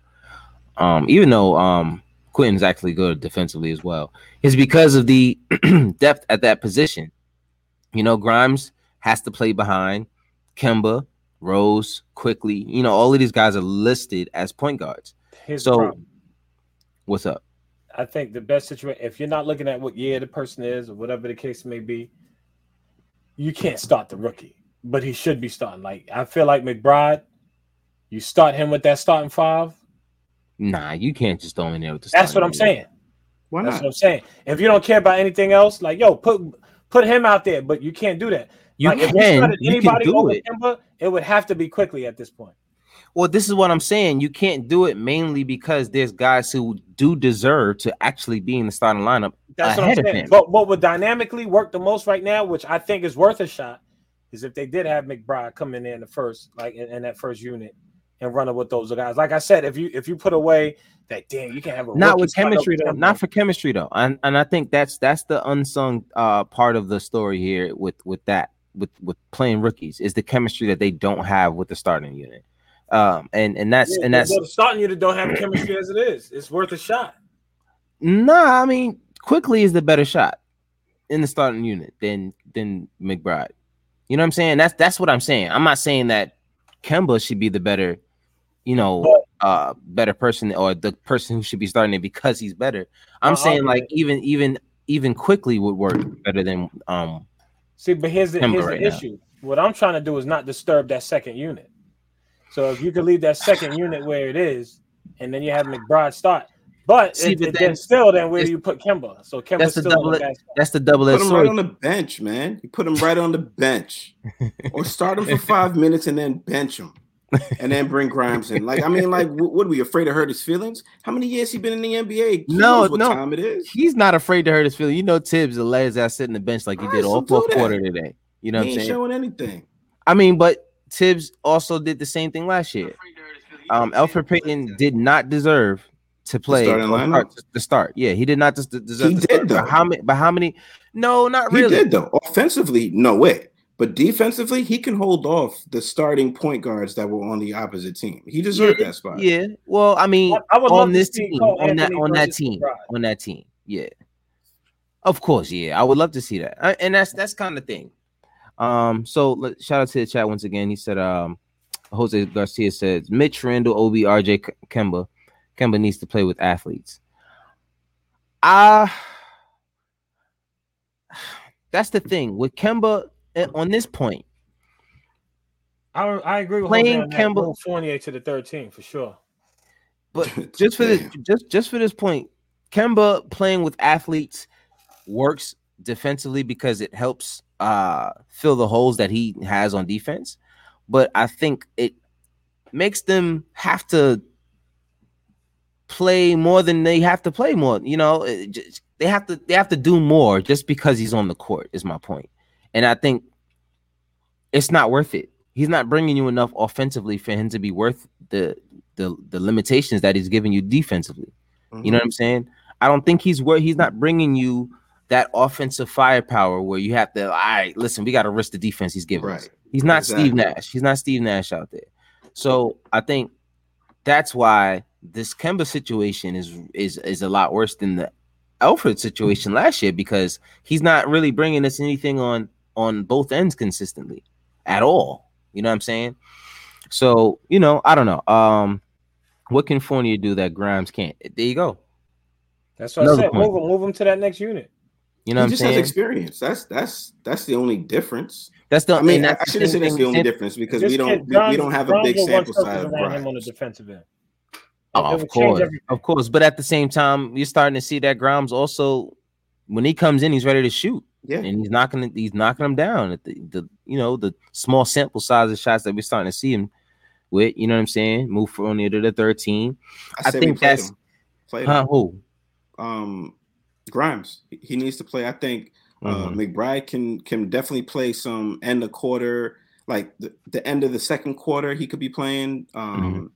Um, even though um Quentin's actually good defensively as well, is because of the depth at that position. You know, Grimes has to play behind Kemba, Rose, Quickley. You know, all of these guys are listed as point guards. Here's So, problem. what's up? I think the best situation, if you're not looking at what year the person is or whatever the case may be, you can't start the rookie, but he should be starting. Like I feel like McBride, you start him with that starting five. Nah, you can't just throw in there with the. That's what I'm unit. saying. Why That's not? what I'm saying. If you don't care about anything else, like yo, put put him out there, but you can't do that. You like, if can. started You can anybody do over it. Kemba, it would have to be Quickley at this point. Well, this is what I'm saying. You can't do it mainly because there's guys who do deserve to actually be in the starting lineup. That's what I'm saying. But what would dynamically work the most right now, which I think is worth a shot, is if they did have McBride come in there in the first, like in, in that first unit, and run it with those guys. Like I said, if you if you put away that damn, you can have a Not with chemistry though. Not for chemistry though. And and I think that's that's the unsung uh part of the story here with with that with with playing rookies is the chemistry that they don't have with the starting unit. Um and and that's Yeah, and that's well, the starting unit don't have chemistry as it is. It's worth a shot. Nah, I mean, Quickley is the better shot in the starting unit than than McBride. You know what I'm saying? That's that's what I'm saying. I'm not saying that Kemba should be the better, you know, uh better person or the person who should be starting it because he's better. I'm Uh, saying like even even even Quickley would work better than um See, but here's the, Kemba here's right the now. issue. What I'm trying to do is not disturb that second unit. So if you could leave that second unit where it is, and then you have McBride start. But, See, it, but then- then still, then where do you put Kemba? So Kemba's that's the still double the that's the double Put edged him right on the bench, man. You put him right on the bench, or start him for five minutes and then bench him, and then bring Grimes in. Like I mean, like wh- what are we afraid to hurt his feelings? How many years he been in the NBA? He No, what no. time it is. He's not afraid to hurt his feelings. You know, Thibs will let his ass sit in the bench like he All did right, all so fourth quarter today. You know what he I'm ain't saying? showing anything. I mean, but Thibs also did the same thing last year. Um, Elfrid Payton did not deserve to play the, start. Yeah, he did not just deserve. He to did, start. though. But how many? But how many? No, not really. He did though. Offensively, no way. But defensively, he can hold off the starting point guards that were on the opposite team. He deserved that spot. Yeah. Well, I mean, I- I would on to this team, Cole on that on that team, McBride. on that team. Yeah. Of course, yeah. I would love to see that, I- and that's that's kind of thing. Um. So let, shout out to the chat once again. He said, um, Jose Garcia said, Mitch Randle, Obi, RJ, Kemba. Kemba needs to play with athletes. Ah, that's the thing with Kemba on this point. I, I agree with Playing Jose on that. Kemba- Move Fournier to the 13 for sure. But just for this, just just for this point, Kemba playing with athletes works defensively because it helps uh fill the holes that he has on defense. But I think it makes them have to play more than they have to play more. You know, it just, they have to they have to do more just because he's on the court. Is my point, and I think it's not worth it. He's not bringing you enough offensively for him to be worth the the the limitations that he's giving you defensively. You know mm-hmm. what I'm saying? I don't think he's where he's not bringing you that offensive firepower where you have to. All right, listen, we got to risk the defense he's giving us. He's not Steve Nash. He's not Steve Nash out there. So I think that's why this Kemba situation is is is a lot worse than the Elfrid situation last year because he's not really bringing us anything on on both ends consistently at all. You know what I'm saying? So you know, I don't know. Um, what can Fournier do that Grimes can't? There you go. That's what Another I said. point. Move him, move him to that next unit. You know he what I'm just has experience. That's that's that's the only difference. That's the. I mean, I, that's I shouldn't say that's the only difference because we don't kid, we, we don't have a big sample size of around him on the defensive end. Oh, of course, of course. But at the same time, you're starting to see that Grimes also, when he comes in, he's ready to shoot, Yeah, and he's knocking he's knocking them down at the, the you know the small sample size of shots that we're starting to see him with. You know what I'm saying? Move Fournier to the 13. I say we think played that's- him. Played Huh? him. Who? Um, Grimes. He- He needs to play. I think uh, Mhm. McBride can can definitely play some end of quarter, like the, the end of the second quarter. He could be playing. Um,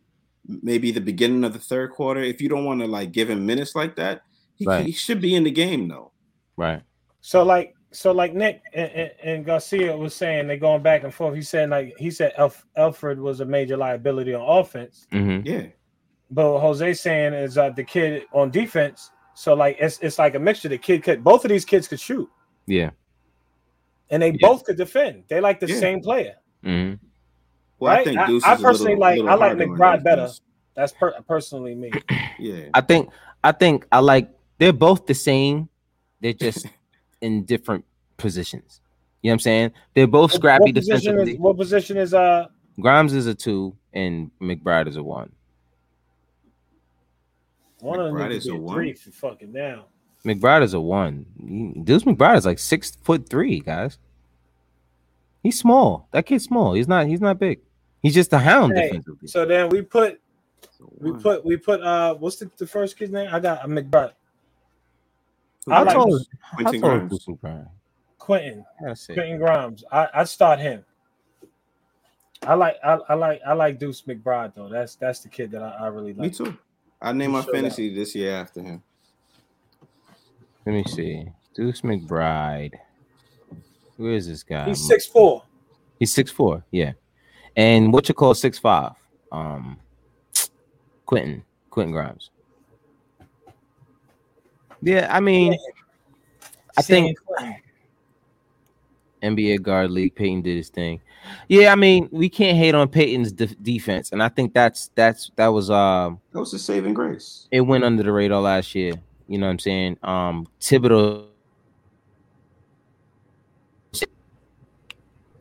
maybe the beginning of the third quarter. If you don't want to like give him minutes like that, he, Right. he should be in the game though. Right. So, like, so like Nick and, and, and Garcia was saying, they're going back and forth. He said like he said Elf, Elfrid was a major liability on offense, Mhm. Yeah. but what Jose saying is uh, the kid on defense. So like it's it's like a mixture. The kid could both of these kids could shoot, Yeah. and they Yeah. both could defend. They like the Yeah. same player. Mhm. Well, I Right? think I- Deuce I is a personally little- like- little I like harder on McBride better. defense. That's per- personally me. Yeah. I think I think I like they're both the same. They're just in different positions. You know what I'm saying? They're both scrappy what position defensively. is what position is uh Grimes is a two and McBride is a one. one of them McBride is a a one? three for fucking now. McBride is a one. He- Deuce McBride is like six foot three, guys. He's small. That kid's small. He's not. He's not big. He's just a hound Hey, defensively. So then we put we put we put uh what's the, the first kid's name? I got a McBride. Who I How like tall is- Quentin tall is Grimes. Deuce Quentin. That's it. Quentin Grimes. I I start him. I like I, I like I like Deuce McBride though. That's that's the kid that I, I really like. Me too. I named my Show that. fantasy this year after him. Let me see. Deuce McBride. Who is this guy? He's six four. He's six four. Yeah. And what you call six five? Um, Quentin Quentin Grimes. Yeah, I mean, I think NBA guard league. Payton did his thing. Yeah, I mean, we can't hate on Payton's de- defense, and I think that's that's that was um That was his saving grace. it went under the radar last year. You know what I'm saying? Um, Thibodeau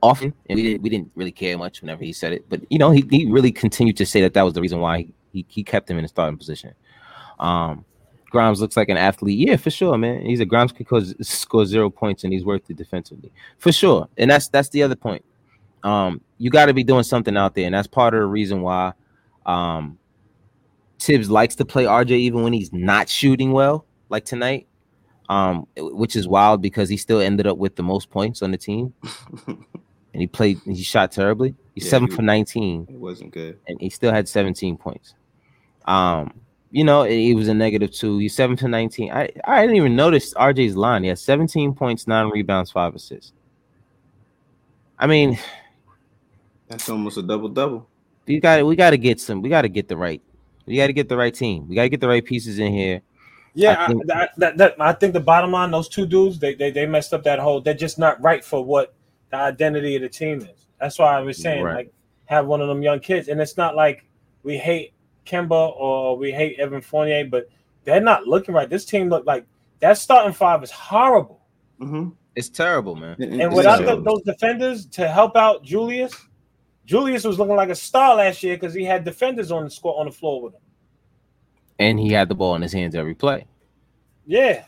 often, and we didn't we didn't really care much whenever he said it, but you know he, he really continued to say that that was the reason why he, he, he kept him in the starting position. Um, Grimes looks like an athlete, yeah, for sure, man. He's a Grimes could cause, score zero points and he's worth it defensively, for sure. And that's that's the other point. Um, you got to be doing something out there, and that's part of the reason why. Um, Thibs likes to play RJ even when he's not shooting well, like tonight. Um, which is wild because he still ended up with the most points on the team, and he played. He shot terribly. He's Yeah, seven he- for nineteen, It wasn't good. and he still had seventeen points. Um, you know, he was a negative two. He's seven for nineteen. I I didn't even notice RJ's line. He has seventeen points, nine rebounds, five assists. I mean, That's almost a double double. we got we got to get some. We got to get the right. We got to get the right team. We got to get the right pieces in here. Yeah, I I, think- that, that, that, I think the bottom line, those two dudes, they, they they messed up that whole. They're just not right for what the identity of the team is. That's why I was saying Right. like have one of them young kids, and it's not like we hate Kemba or we hate Evan Fournier, but they're not looking right. This team look like that starting five is horrible, Mm-hmm. It's terrible, man. and without the, those defenders to help out Julius, Julius was looking like a star last year because he had defenders on the score on the floor with him. And he had the ball in his hands every play. Yeah,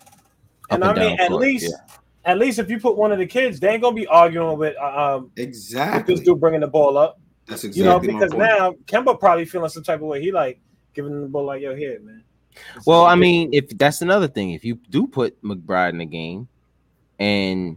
Up and I mean down at court, least. yeah. At least if you put one of the kids, they ain't gonna be arguing with uh, um with exactly. this dude bringing the ball up. That's You know, exactly my because point. now Kemba probably feeling some type of way. He like giving the ball like, yo, here, man. This Well, I mean, if that's another thing, if you do put McBride in the game, and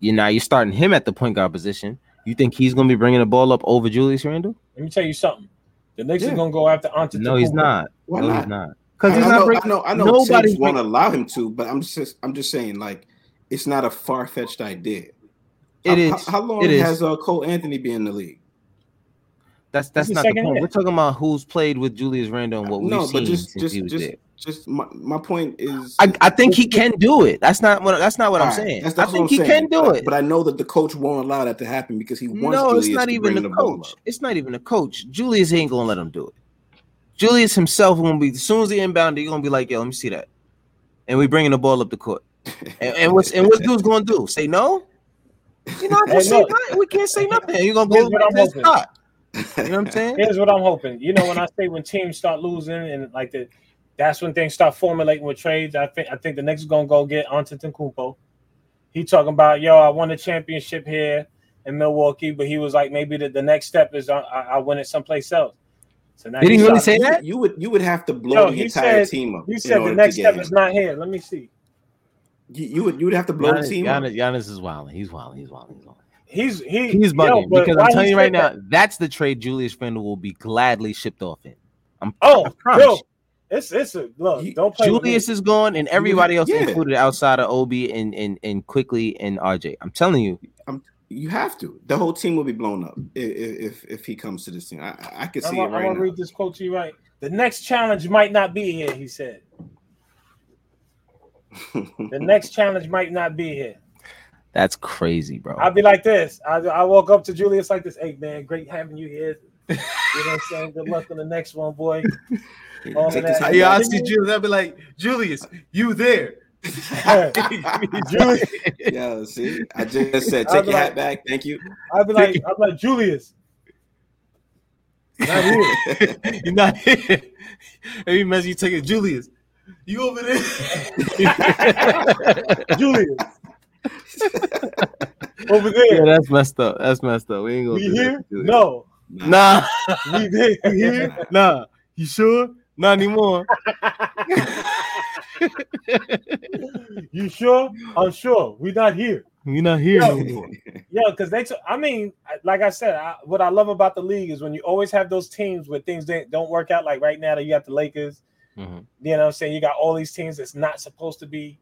you now you're starting him at the point guard position, you think he's going to be bringing the ball up over Julius Randle? let me tell you something. The Knicks Yeah. are gonna go after Antetokounmpo. No, he's not. Why no, not? he's not. Because he's I not know, bringing. I know, I know. nobody's Nobody's won't bring- allow him to, but I'm just, I'm just saying, like, it's not a far fetched idea. It how, is. How, how long It is. has uh, Cole Anthony been in the league? That's that's not the point. year. We're talking about who's played with Julius Randle and what we've no, seen but just, since just, he was just, there. just my, my point is. I, I think he can do it. That's not what that's not what I'm All right, saying. that's- I that's what think he saying. can do But- it. But I know that the coach won't allow that to happen because he wants no, Julius it's not to even the the coach. It's not even the coach. Julius ain't gonna let him do it. Julius himself gonna be as soon as he inbound, he's gonna be like, "Yo, let me see that," and we bringing the ball up the court. And, and what's and what dude's gonna do? Say no? You're not gonna Hey, say look. nothing. We can't say nothing. You're gonna Here's go what back I'm to his hoping. spot. You know what I'm saying? Here's what I'm hoping. You know, when I say when teams start losing and like the that's when things start formulating with trades. I think I think the Knicks are gonna go get Antetokounmpo. He talking about yo, I won a championship here in Milwaukee, but he was like maybe the, the next step is I, I I win it someplace else. So now Did he he's really say that? you would you would have to blow Yo, the entire said- team up. He said the next step him. is not here. Let me see. You, you would you would have to blow the Giannis, team up. Giannis, Giannis is wilding. He's wilding. He's wilding. He's wilding. He's he He's yo, bugging but because I'm telling you said right now, that? that's the trade Julius Randle will be gladly shipped off in. I'm, Oh, I promise Bill. It's it's a look. You- don't play. Julius is gone, and everybody else Yeah. included outside of Obi and and and Quickley and RJ. I'm telling you, I'm, You have to. The whole team will be blown up if if, if he comes to this team. I I, I can I'm see gonna, it I'm right gonna now. read this quote to you right. The next challenge might not be here, he said. The next challenge might not be here. That's crazy, bro. I'd be like this. I, I woke up to Julius like this. Hey man, great having you here. You know what I'm saying? Good luck on the next one, boy. all Take this that. hat Yeah, back. I see Julius, I'd be like, Julius, you there? Julius, Yeah, see, I just said, take your like- hat back. Thank you. I'll be like, I'll be like Julius. Not here. You're not here. Every mess you take it, Julius. You over there? Julius. Over there. yeah, that's messed up. That's messed up. We ain't gonna We that here? No. Nah, We there. we here? Nah. You sure? Not anymore. You sure? I'm sure. We not here. We're not here Yo. no more. Yeah, because they. T- I mean, like I said, I, what I love about the league is when you always have those teams where things don't- don't work out. Like right now, that you got the Lakers. Mhm. You know, what I'm saying you got all these teams that's not supposed to be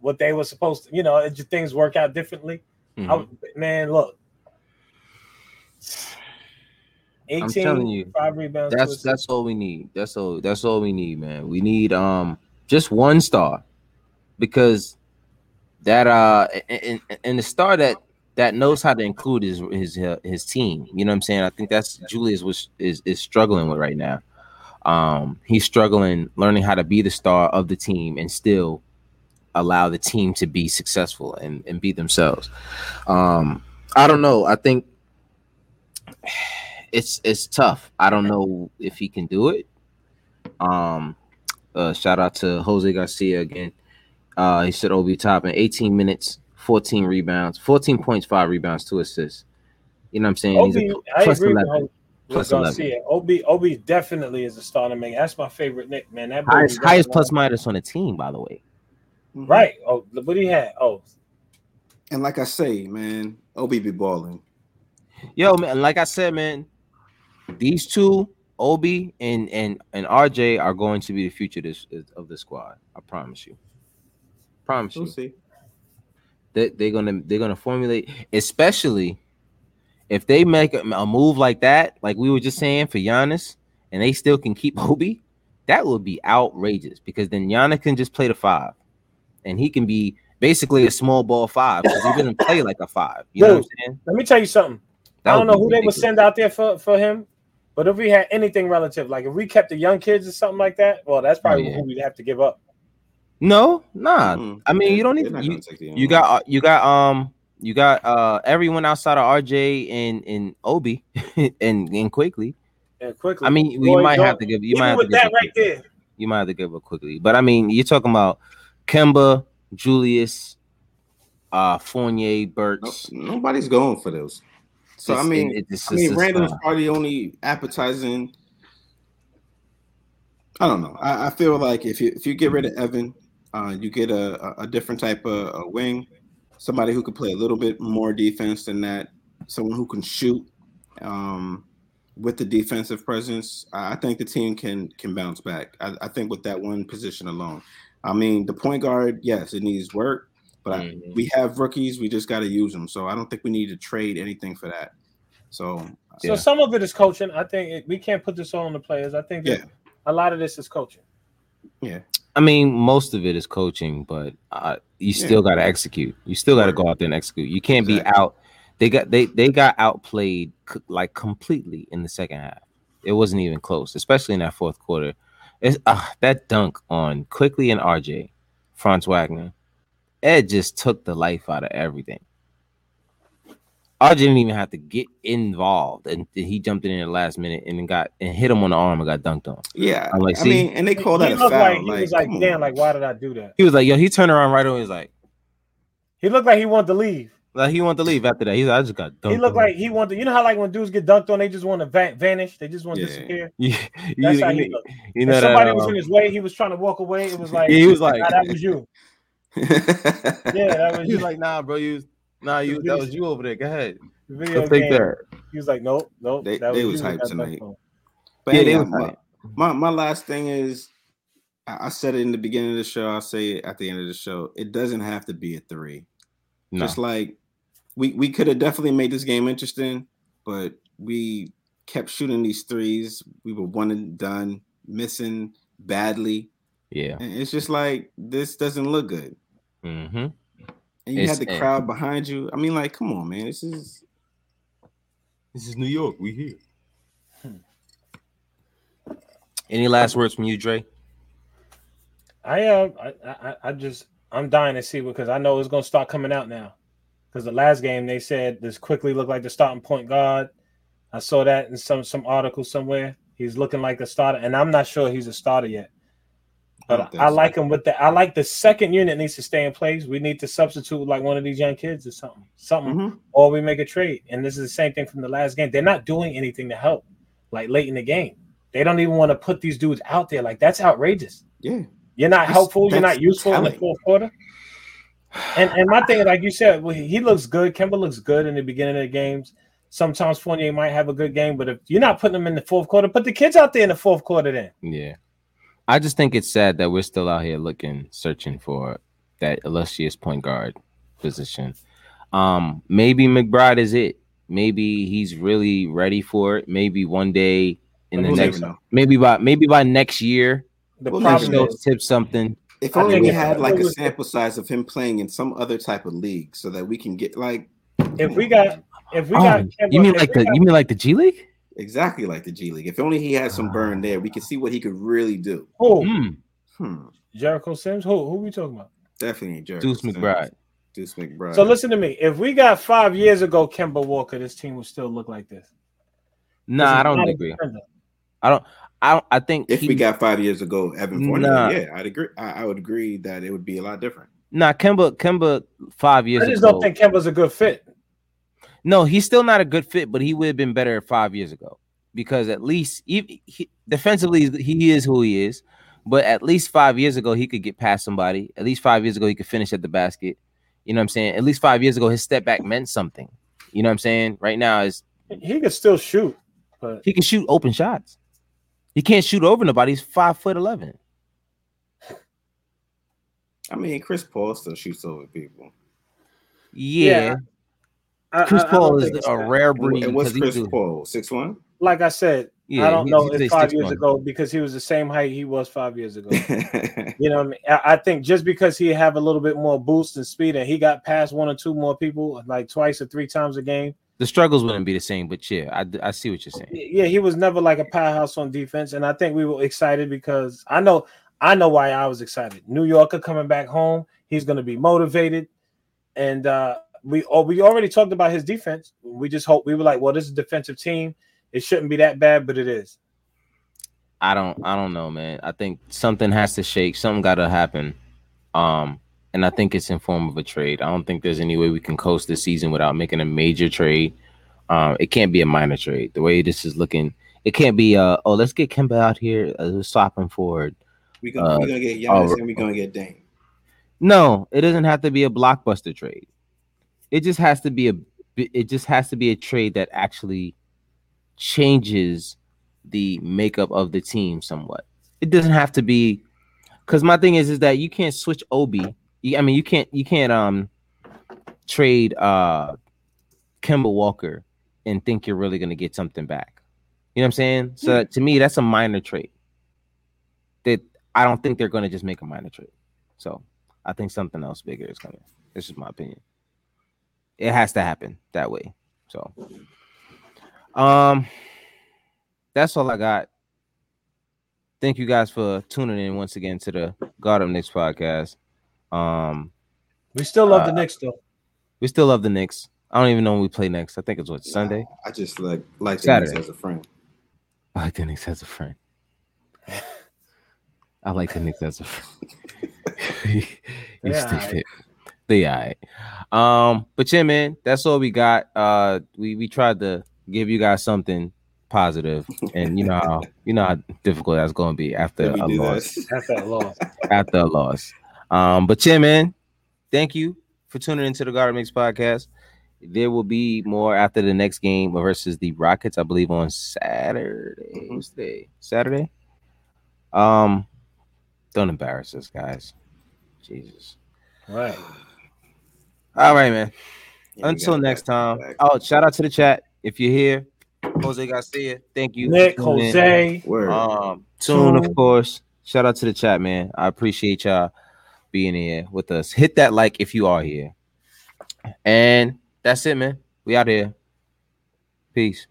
what they were supposed to. You know, it things work out differently. I Mhm. w man, look. 18, telling you, five rebounds. two That's that's all we need. That's all. That's all we need, man. We need um just one star because that uh and, and, and the star that that knows how to include his his uh, his team. You know what I'm saying? I think that's Julius was is is struggling with right now. Um, he's struggling learning how to be the star of the team and still allow the team to be successful and and be themselves. Um, I don't know. I think it's it's tough. I don't know if he can do it. Um, uh, shout out to Jose Garcia again. Uh, he said Obi top in 18 minutes, 14 rebounds, 14 points, five rebounds, two assists. You know what I'm saying? He's Obi, a plus agree 11. Plus with 11. Garcia. Obi, Obi definitely is a starter man. That's my favorite Knick, man. That highest highest plus minus on the team, by the way. Mm-hmm. Right. Oh, look what he had. Oh, And like I say, man, Obi be balling. Yo, man, like I said, man, these two, Obi and and and RJ, are going to be the future of this of the squad. I promise you. Promise you. We'll see. they, they're gonna they're gonna formulate, especially if they make a, a move like that, like we were just saying for Giannis, and they still can keep Obi, that would be outrageous because then Giannis can just play the five, and he can be basically a small ball five because he doesn't play like a five. You know what I'm saying? let me tell you something. That I don't know be who they would send out there for, for him, but if we had anything relative, like if we kept the young kids or something like that, well, that's probably Oh, yeah. who we'd have to give up. No, nah. Mm. I mean, you don't They're need you. gonna You got uh, you got um you got uh everyone outside of RJ and and Obi and and Quickley. And Quickley. I mean, Boy, you might have to give you might have to with give that right there. You might have to give up Quickley, but I mean, you're talking about Kemba, Julius, uh, Fournier, No, Burks. nobody's going for those. So I mean, it- it's I mean, it's, Randle's probably only appetizing. I don't know. I, I feel like if you if you get rid of Evan, uh, you get a, a, different type of a wing, somebody who could play a little bit more defense than that, someone who can shoot um, with the defensive presence. I I think the team can can bounce back. I, I think with that one position alone. I mean, the point guard, yes, it needs work, but I, Mhm. we have rookies. We just got to use them. So I don't think we need to trade anything for that. So So Yeah. some of it is coaching. I think it, we can't put this all on the players. I think Yeah. a lot of this is coaching. Yeah. I mean, most of it is coaching, but uh, you still got to execute. You still got to go out there and execute. You can't Exactly. be out. They got they they got outplayed like completely in the second half. It wasn't even close, especially in that fourth quarter. It's uh, that dunk on Quickley and RJ, Franz Wagner. Ed just took the life out of everything. RJ didn't even have to get involved, and he jumped in at the last minute and then got and hit him on the arm and got dunked on. yeah, I'm like, I see? mean, and they call that a foul. like he like, was like, come on. damn, like why did I do that? He was like, "Yo," he turned around right away. He was like, He looked like he wanted to leave. Like he wanted to leave after that. He's like, I just got dunked. He looked like he wanted. To, you know how like when dudes get dunked on, they just want to va- vanish. They just want to Yeah. disappear. you, That's you, how he looked. you If know that. somebody was um, in his way, he was trying to walk away. It was like Yeah, he was like- "Nah, that was you. Yeah, that was he you. was like, nah, bro, you, nah, you, that was you over there. Go ahead, Video go take game. that. He was like, nope, nope. They- that they you was hyped tonight. dunked on. But Yeah, they was my, right. my my last thing is, I, I said it in the beginning of the show. I'll say it at the end of the show. It doesn't have to be a three. No. Just like we we could have definitely made this game interesting, but we kept shooting these threes. We were one and done, missing badly. yeah. And it's just like this doesn't look good. Mm-hmm. And you It's- had the and- crowd behind you. I mean, like, come on, man. This is This is New York. We here. Any last words from you, Dre? I uh, I, I, I just I'm dying to see because I know it's gonna start coming out now. Because the last game they said this Quickley looked like the starting point guard. I saw that in some some article somewhere. He's looking like a starter, and I'm not sure he's a starter yet. I But I so. like him with the I like the second unit needs to stay in place. We need to substitute like one of these young kids or something, something, Mhm. or we make a trade. And this is the same thing from the last game. They're not doing anything to help, like late in the game. They don't even want to put these dudes out there. Like that's outrageous. yeah. You're not helpful. You're not useful in the fourth quarter. And and my thing, like you said, well, he looks good. Kemba looks good in the beginning of the games. Sometimes Fournier might have a good game, but if you're not putting them in the fourth quarter, put the kids out there in the fourth quarter. Then Yeah. I just think it's sad that we're still out here looking, searching for that illustrious point guard position. Um, maybe McBride is it. Maybe he's really ready for it. Maybe one day in the We'll next, never maybe by maybe by next year, the Well, problem he'll is tip something. If I only think we if- had like a sample size of him playing in some other type of league, so that we can get like if we got if we Oh, got Kemba, you mean like the got- you mean like the G League? exactly like the G League. If only he had some burn there, we could see what he could really do. Oh, Hmm. Hmm. Jericho Sims? Who who we talking about? Definitely Jericho. Deuce McBride. Deuce McBride. So listen to me. If we got five years ago Kemba Walker, this team would still look like this. Nah, I don't agree. I don't. I. I think if he, we got five years ago, Evan Fournier, Nah. yeah, I'd agree. I, I would agree that it would be a lot different. nah, Kemba Kemba five years I just ago. don't think Kemba's a good fit. No, he's still not a good fit, but he would have been better five years ago because at least he, he, defensively he is who he is. But at least five years ago, he could get past somebody. At least five years ago, he could finish at the basket. You know what I'm saying? At least five years ago, his step back meant something. You know what I'm saying? Right now, is He could still shoot, but he can shoot open shots. He can't shoot over nobody. He's five foot eleven. I mean, Chris Paul still shoots over people. Yeah, Yeah, Chris I- I Paul don't is a that. rare breed. and what's 'cause he Chris Paul? Six one. Like I said, Yeah, I don't he- know he's if five years 6'1". ago because he was the same height he was five years ago. You know what I mean? I, I think just because he have a little bit more boost and speed and he got past one or two more people like twice or three times a game. The struggles wouldn't be the same, but yeah, I, I see what you're saying. Yeah, he was never like a powerhouse on defense, and I think we were excited because I know I know why I was excited. New Yorker coming back home, he's going to be motivated, and uh, we oh, we already talked about his defense. We just hope we were like, well, this is a defensive team. It shouldn't be that bad, but it is. I don't I don't know, man. I think something has to shake. Something got to happen. Um, and I think it's in form of a trade. I don't think there's any way we can coast this season without making a major trade. Um, it can't be a minor trade. The way this is looking, it can't be. Uh, oh, let's get Kemba out here. Uh, let's swap him for. we gonna, Uh, we gonna get Giannis oh, and we gonna get Dame. No, it doesn't have to be a blockbuster trade. It just has to be a. It just has to be a trade that actually changes the makeup of the team somewhat. It doesn't have to be because my thing is is that you can't switch Obi. I mean, you can't you can't um trade uh Kemba Walker and think you're really gonna get something back. You know what I'm saying? So to me, that's a minor trade. That I don't think they're gonna just make a minor trade. So I think something else bigger is coming. This is my opinion. It has to happen that way. So um that's all I got. Thank you guys for tuning in once again to the Guard Up Knicks podcast. Um We still love the Uh, Knicks though. we still love the Knicks. I don't even know when we play next. I think it's what Sunday. I just like like the Knicks as a friend. I like the Knicks as a friend. I like the Knicks as a friend. you Yeah, stay aight. fit. They all right. Um, but yeah, man, that's all we got. Uh we we tried to give you guys something positive, and you know how you know how difficult that's gonna be after a loss. that. That's that loss. After a loss. Um, but yeah, man, thank you for tuning into the Guard Up Knicks podcast. There will be more after the next game versus the Rockets, I believe, on Saturday. Mhm. What's today? Saturday. Um, don't embarrass us, guys. Jesus. Right. All right, man. Yeah, Until next time. back. Oh, shout out to the chat if you're here. Jose Garcia, thank you. for Nick, tuning. Jose. Um, Tune, Tune. of course. Shout out to the chat, man. I appreciate y'all being here with us. Hit that like if you are here. And that's it, man. We out here. Peace.